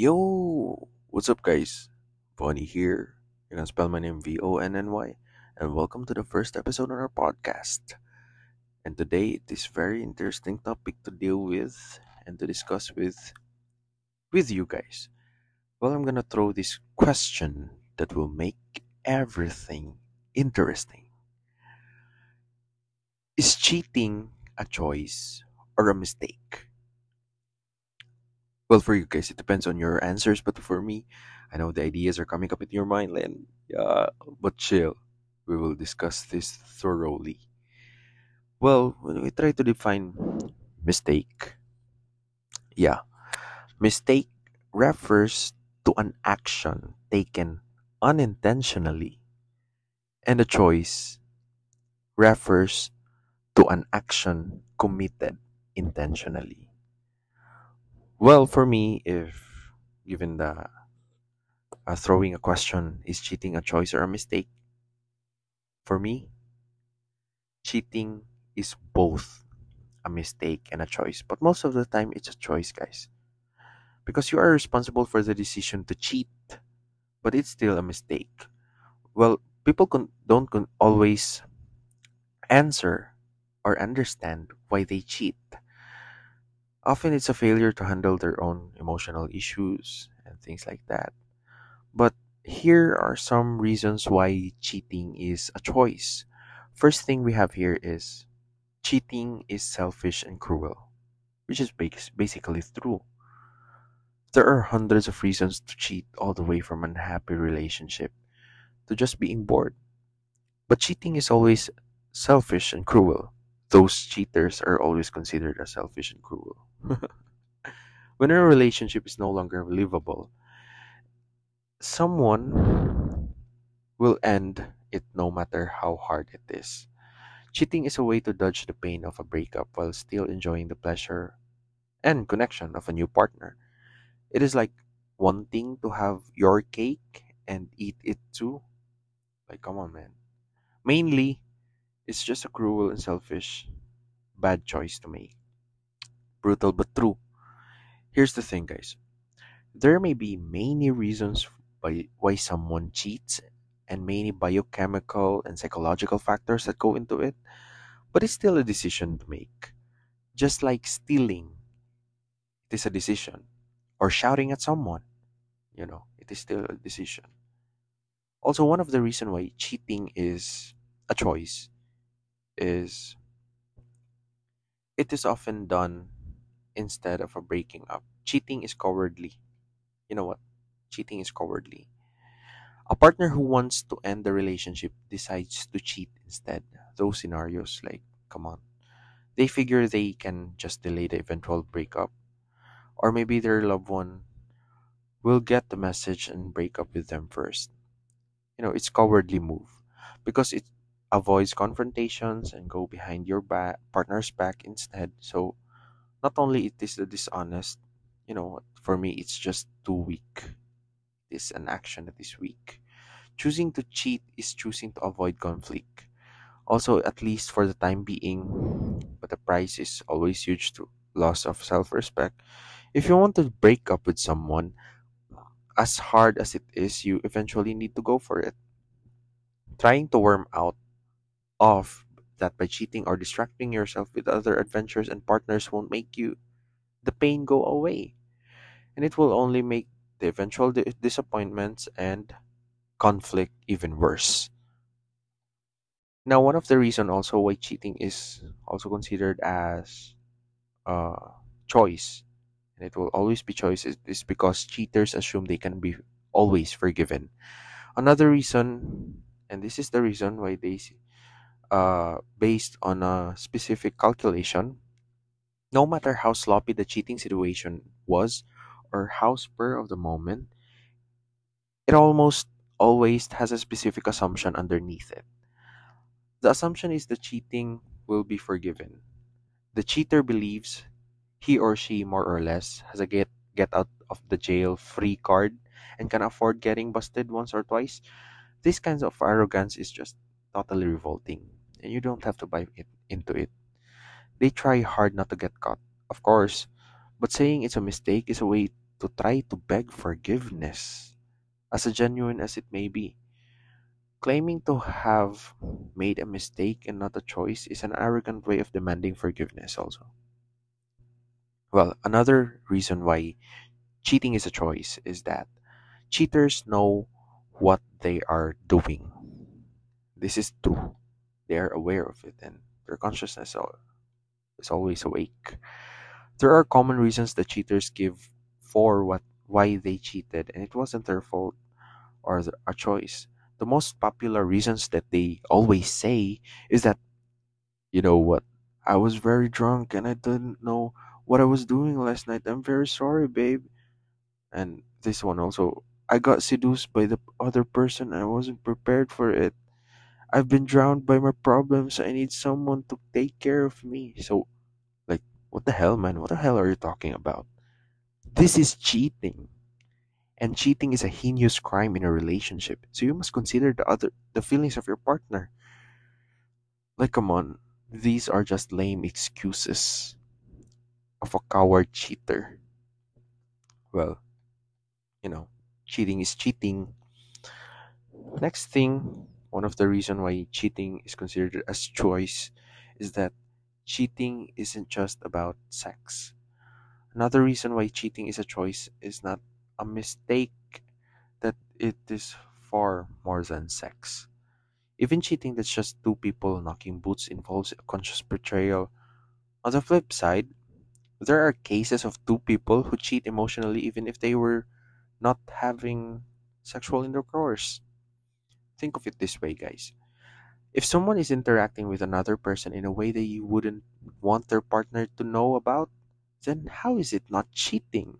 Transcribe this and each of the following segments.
Yo, what's up, guys? Vonny here. You can spell my name V O N N Y, and welcome to the first episode on our podcast. And today it is very interesting topic to deal with and to discuss with with you guys. Well, I'm gonna throw this question that will make everything interesting. Is cheating a choice or a mistake? Well, for you guys, it depends on your answers, but for me, I know the ideas are coming up in your mind, and yeah, but chill. We will discuss this thoroughly. Well, when we try to define mistake, yeah, mistake refers to an action taken unintentionally, and a choice refers to an action committed intentionally. Well, for me, if given the uh, throwing a question, is cheating a choice or a mistake? For me, cheating is both a mistake and a choice. But most of the time, it's a choice, guys. Because you are responsible for the decision to cheat, but it's still a mistake. Well, people con- don't con- always answer or understand why they cheat. Often it's a failure to handle their own emotional issues and things like that. But here are some reasons why cheating is a choice. First thing we have here is cheating is selfish and cruel, which is basically true. There are hundreds of reasons to cheat, all the way from unhappy relationship to just being bored. But cheating is always selfish and cruel. Those cheaters are always considered as selfish and cruel. when a relationship is no longer livable, someone will end it no matter how hard it is. Cheating is a way to dodge the pain of a breakup while still enjoying the pleasure and connection of a new partner. It is like wanting to have your cake and eat it too. Like, come on, man. Mainly, it's just a cruel and selfish, bad choice to make. Brutal but true. Here's the thing, guys. There may be many reasons by why someone cheats and many biochemical and psychological factors that go into it, but it's still a decision to make. Just like stealing, it is a decision, or shouting at someone, you know, it is still a decision. Also, one of the reason why cheating is a choice is it is often done instead of a breaking up. Cheating is cowardly. You know what? Cheating is cowardly. A partner who wants to end the relationship decides to cheat instead. Those scenarios, like, come on. They figure they can just delay the eventual breakup. Or maybe their loved one will get the message and break up with them first. You know, it's cowardly move because it avoids confrontations and go behind your back partner's back instead. So not only it is the dishonest, you know, for me it's just too weak. It is an action that is weak. Choosing to cheat is choosing to avoid conflict. Also, at least for the time being, but the price is always huge to loss of self-respect. If you want to break up with someone, as hard as it is, you eventually need to go for it. Trying to worm out of that by cheating or distracting yourself with other adventures and partners won't make you the pain go away. And it will only make the eventual di- disappointments and conflict even worse. Now one of the reason also why cheating is also considered as a choice and it will always be choice is, is because cheaters assume they can be always forgiven. Another reason and this is the reason why they uh, based on a specific calculation no matter how sloppy the cheating situation was or how spur of the moment it almost always has a specific assumption underneath it The assumption is the cheating will be forgiven. The cheater believes he or she more or less has a get get out of the jail free card and can afford getting busted once or twice. This kinds of arrogance is just totally revolting, and you don't have to buy it into it. They try hard not to get caught, of course, but saying it's a mistake is a way to try to beg forgiveness, as genuine as it may be. Claiming to have made a mistake and not a choice is an arrogant way of demanding forgiveness, also. Well, another reason why cheating is a choice is that cheaters know what they are doing. This is true. They are aware of it and their consciousness is always awake. There are common reasons that cheaters give for what why they cheated and it wasn't their fault or a choice. The most popular reasons that they always say is that you know what I was very drunk and I didn't know what I was doing last night. I'm very sorry, babe. And this one also I got seduced by the other person and I wasn't prepared for it. I've been drowned by my problems. I need someone to take care of me. So, like, what the hell, man? What the hell are you talking about? This is cheating. And cheating is a heinous crime in a relationship. So you must consider the other the feelings of your partner. Like come on, these are just lame excuses of a coward cheater. Well, you know, cheating is cheating. Next thing, one of the reason why cheating is considered as choice is that cheating isn't just about sex. Another reason why cheating is a choice is not a mistake that it is far more than sex. Even cheating that's just two people knocking boots involves a conscious betrayal. On the flip side, there are cases of two people who cheat emotionally even if they were not having sexual intercourse. Think of it this way, guys. If someone is interacting with another person in a way that you wouldn't want their partner to know about, then how is it not cheating?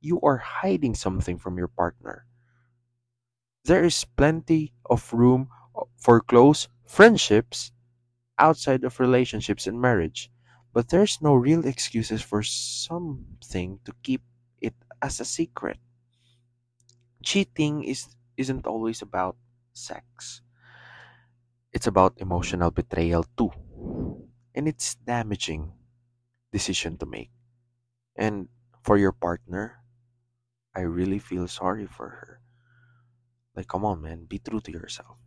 You are hiding something from your partner. There is plenty of room uh, for close friendships outside of relationships and marriage, but there's no real excuses for something to keep it as a secret. Cheating is isn't always about sex. It's about emotional betrayal too. And it's damaging decision to make. And for your partner, I really feel sorry for her. Like come on man, be true to yourself.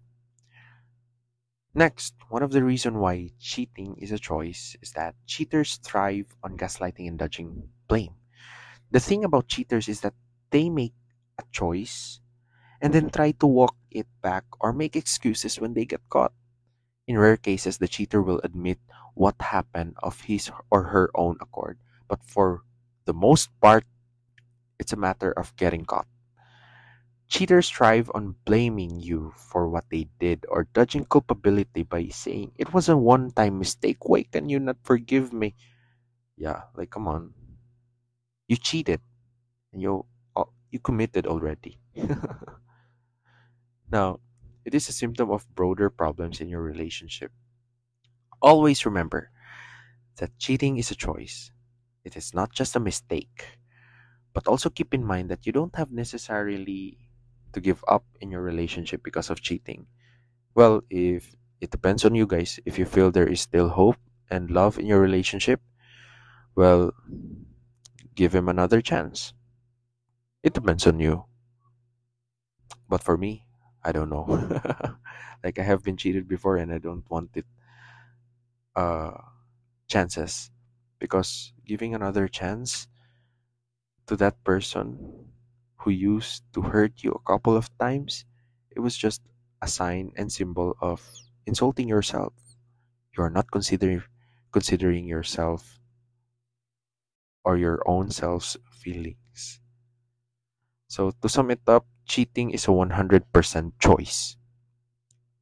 Next, one of the reasons why cheating is a choice is that cheaters thrive on gaslighting and dodging blame. The thing about cheaters is that they make a choice and then try to walk it back or make excuses when they get caught. In rare cases, the cheater will admit what happened of his or her own accord, but for the most part, it's a matter of getting caught. Cheaters thrive on blaming you for what they did or dodging culpability by saying, It was a one time mistake. Why can you not forgive me? Yeah, like, come on. You cheated and you, uh, you committed already. now, it is a symptom of broader problems in your relationship. Always remember that cheating is a choice, it is not just a mistake. But also keep in mind that you don't have necessarily to give up in your relationship because of cheating? Well, if it depends on you guys. If you feel there is still hope and love in your relationship, well, give him another chance. It depends on you. But for me, I don't know. like I have been cheated before and I don't want it uh chances because giving another chance to that person who used to hurt you a couple of times, it was just a sign and symbol of insulting yourself. You are not considering considering yourself or your own self's feelings. So to sum it up, cheating is a 100% choice.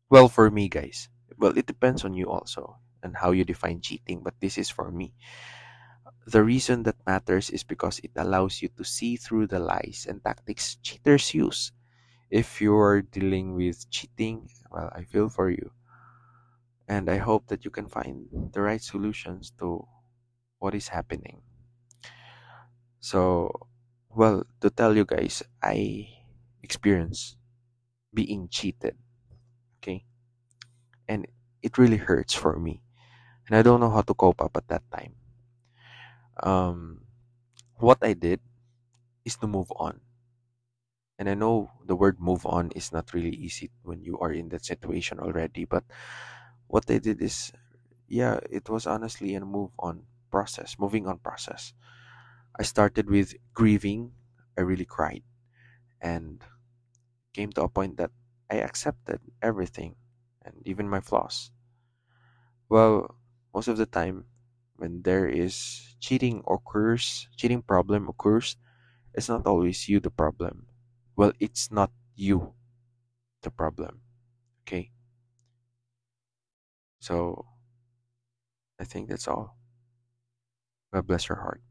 Well, for me, guys, well, it depends on you also and how you define cheating, but this is for me. The reason that matters is because it allows you to see through the lies and tactics cheaters use. If you're dealing with cheating, well, I feel for you. And I hope that you can find the right solutions to what is happening. So, well, to tell you guys, I experienced being cheated. Okay? And it really hurts for me. And I don't know how to cope up at that time um, what I did is to move on. And I know the word move on is not really easy when you are in that situation already, but what I did is, yeah, it was honestly a move on process, moving on process. I started with grieving. I really cried and came to a point that I accepted everything and even my flaws. Well, most of the time when there is cheating occurs, cheating problem occurs, it's not always you the problem. Well, it's not you the problem. Okay? So I think that's all. God bless your heart.